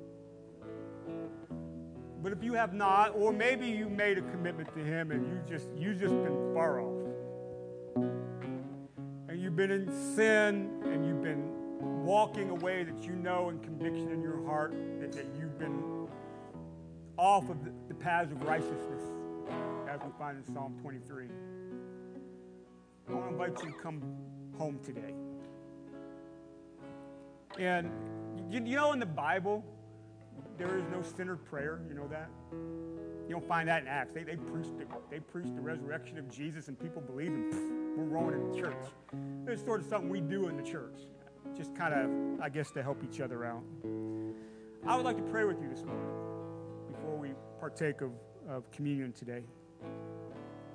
But if you have not, or maybe you made a commitment to Him and you just you just been far off, and you've been in sin and you've been walking away that you know and conviction in your heart that, that you've been off of the, the paths of righteousness, as we find in Psalm 23. I want to invite you to come home today. And you, know, in the Bible, there is no sinner's prayer. You know that? You don't find that in Acts. They, they preached it. They preached the resurrection of Jesus, and people believe and we're rolling in the church. It's sort of something we do in the church, just kind of, I guess, to help each other out. I would like to pray with you this morning before we partake of, of communion today.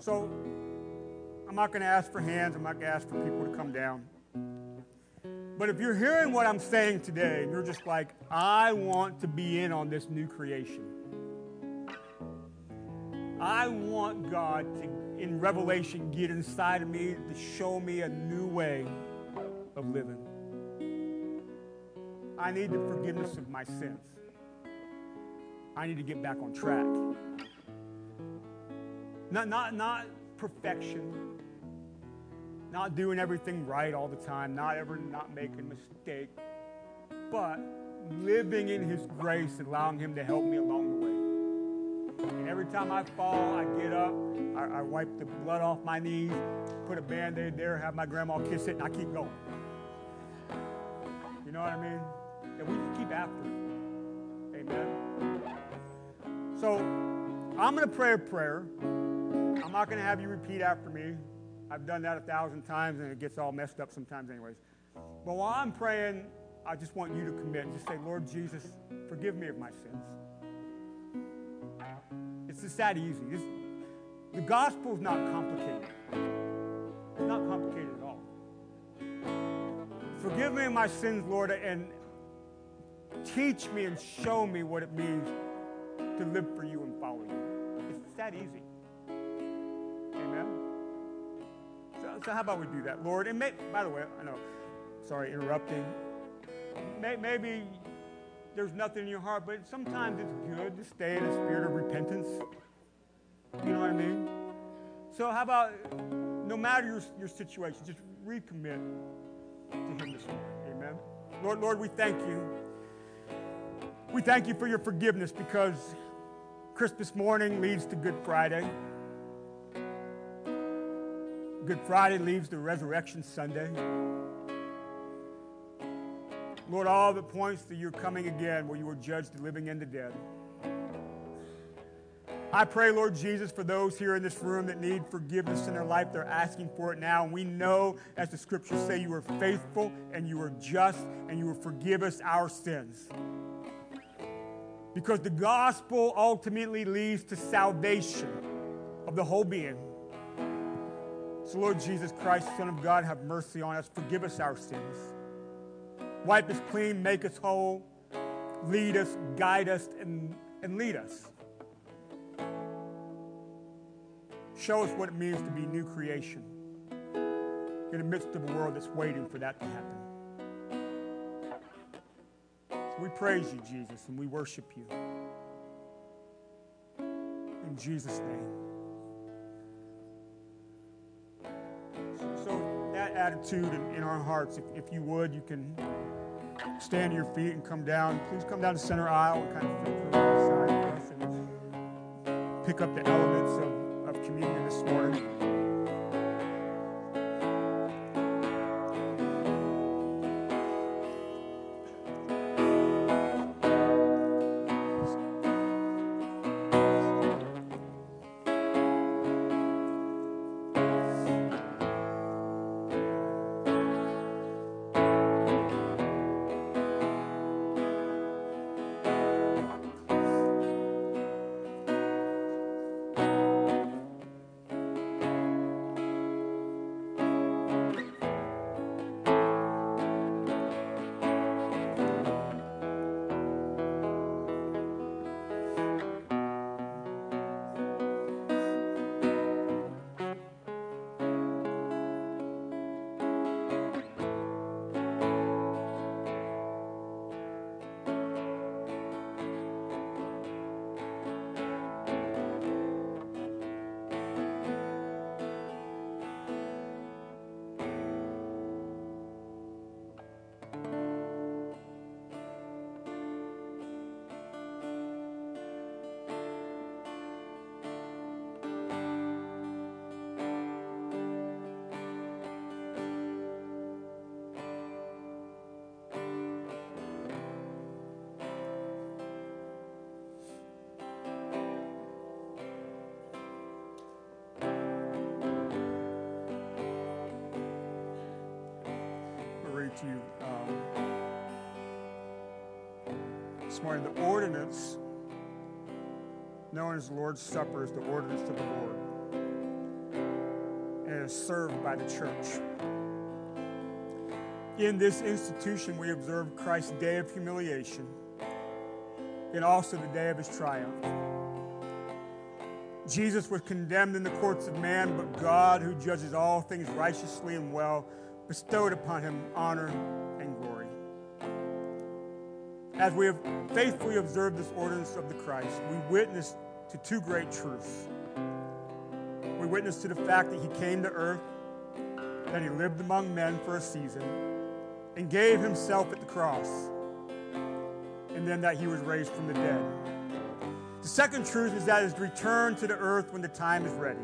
So, I'm not going to ask for hands. I'm not going to ask for people to come down. But if you're hearing what I'm saying today and you're just like, I want to be in on this new creation, I want God to, in Revelation, get inside of me to show me a new way of living. I need the forgiveness of my sins. I need to get back on track. Not, not, not perfection, not doing everything right all the time, not ever not making a mistake, but living in His grace and allowing Him to help me along the way. And every time I fall, I get up, I, I wipe the blood off my knees, put a band aid there, have my grandma kiss it, and I keep going. You know what I mean? That we just keep after it. Amen. So I'm going to pray a prayer. I'm not going to have you repeat after me. I've done that a thousand times and it gets all messed up sometimes, anyways. But while I'm praying, I just want you to commit. And just say, Lord Jesus, forgive me of my sins. It's just that easy. This, the gospel is not complicated. It's not complicated at all. Forgive me of my sins, Lord, and teach me and show me what it means to live for you and follow you. It's that easy. So, how about we do that, Lord? And may, by the way, I know, sorry, interrupting. May, maybe there's nothing in your heart, but sometimes it's good to stay in a spirit of repentance. You know what I mean? So how about, no matter your, your situation, just recommit to Him this morning. Amen. Lord, Lord, we thank you. We thank you for your forgiveness because Christmas morning leads to Good Friday. Good Friday leaves the Resurrection Sunday. Lord, all it points to your coming again where you will judge the living and the dead. I pray, Lord Jesus, for those here in this room that need forgiveness in their life. They're asking for it now. And we know, as the scriptures say, you are faithful and you are just and you will forgive us our sins. Because the gospel ultimately leads to salvation of the whole being. So, Lord Jesus Christ, Son of God, have mercy on us. Forgive us our sins. Wipe us clean, make us whole, lead us, guide us, and, and lead us. Show us what it means to be new creation. in the midst of a world that's waiting for that to happen. So we praise you, Jesus, and we worship you. In Jesus' name. Attitude in, in our hearts, if, if you would, you can stand to your feet and come down. Please come down the center aisle and kind of flip to the side and pick up the elements of, of communion this morning. Morning the ordinance known as the Lord's Supper is the ordinance of the Lord and is served by the church. In this institution, we observe Christ's day of humiliation and also the day of his triumph. Jesus was condemned in the courts of man, but God, who judges all things righteously and well, bestowed upon him honor. As we have faithfully observed this ordinance of the Christ, we witness to two great truths. We witness to the fact that he came to earth, that he lived among men for a season, and gave himself at the cross, and then that he was raised from the dead. The second truth is that his return to the earth when the time is ready.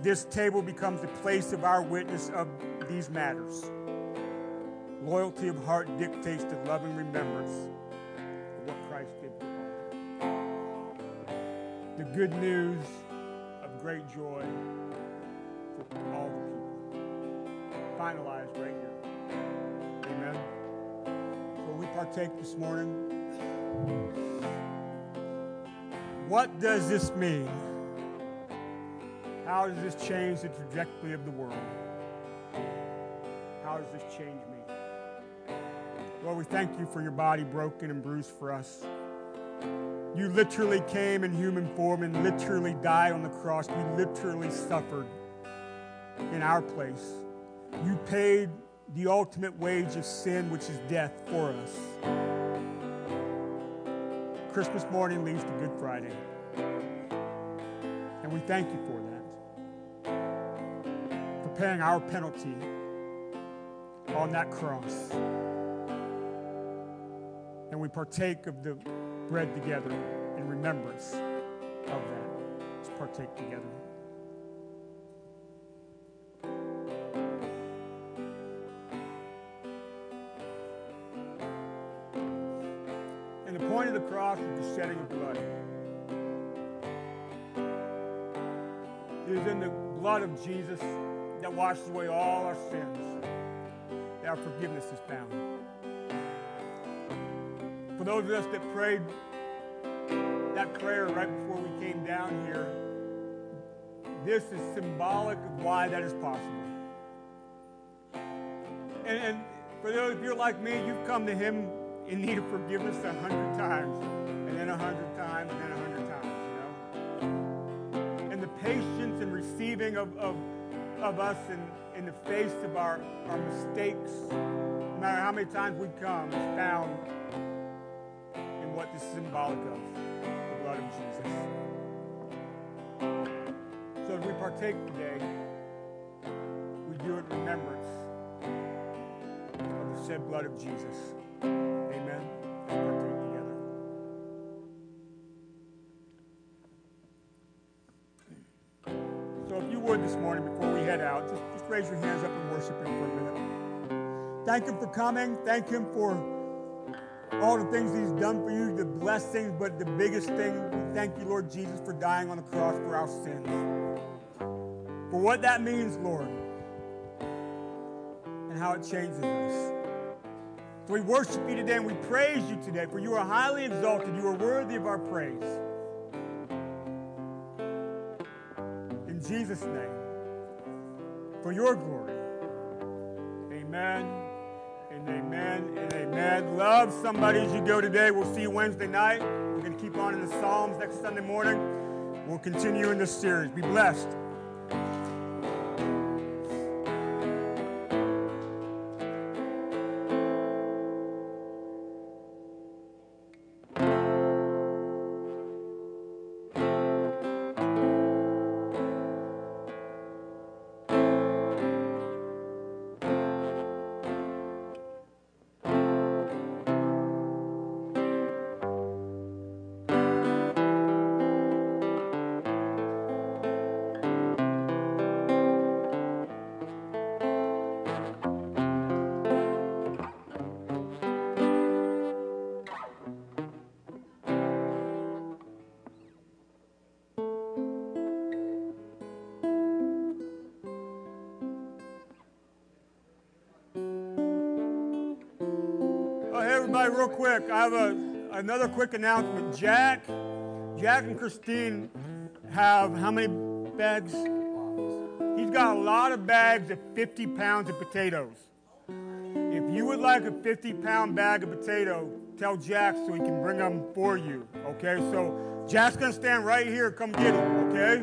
This table becomes the place of our witness of these matters. Loyalty of heart dictates the loving remembrance of what Christ did for all. The good news of great joy for all the people. Finalized right here. Amen. So we partake this morning. What does this mean? How does this change the trajectory of the world? How does this change me? Lord, we thank you for your body broken and bruised for us. You literally came in human form and literally died on the cross. You literally suffered in our place. You paid the ultimate wage of sin, which is death, for us. Christmas morning leads to Good Friday. And we thank you for that. For paying our penalty on that cross. And we partake of the bread together in remembrance of that. Let's partake together. And the point of the cross is the shedding of blood. It is in the blood of Jesus that washes away all our sins, that our forgiveness is found. For those of us that prayed that prayer right before we came down here, this is symbolic of why that is possible. And, and for those of you like me, you've come to Him in need of forgiveness a hundred times, and then a hundred times, and then a hundred times, you know? And the patience and receiving of, of of us in, in the face of our, our mistakes, no matter how many times we come, is found what this is symbolic of the blood of Jesus. So as we partake today, we do it in remembrance of the said blood of Jesus. Amen. Let's partake together. So if you would this morning before we head out, just, just raise your hands up and worship Him for a minute. Thank Him for coming. Thank Him for all the things He's done for you, the blessings, but the biggest thing, we thank you, Lord Jesus, for dying on the cross for our sins. For what that means, Lord, and how it changes us. So we worship you today and we praise you today, for you are highly exalted. You are worthy of our praise. In Jesus' name, for your glory. Amen and amen and amen. Love somebody as you go today. We'll see you Wednesday night. We're going to keep on in the Psalms next Sunday morning. We'll continue in this series. Be blessed. Quick. I have a, another quick announcement. Jack, Jack and Christine have how many bags? He's got a lot of bags of 50 pounds of potatoes. If you would like a 50 pound bag of potato, tell Jack so he can bring them for you. Okay, so Jack's gonna stand right here. Come get them. Okay.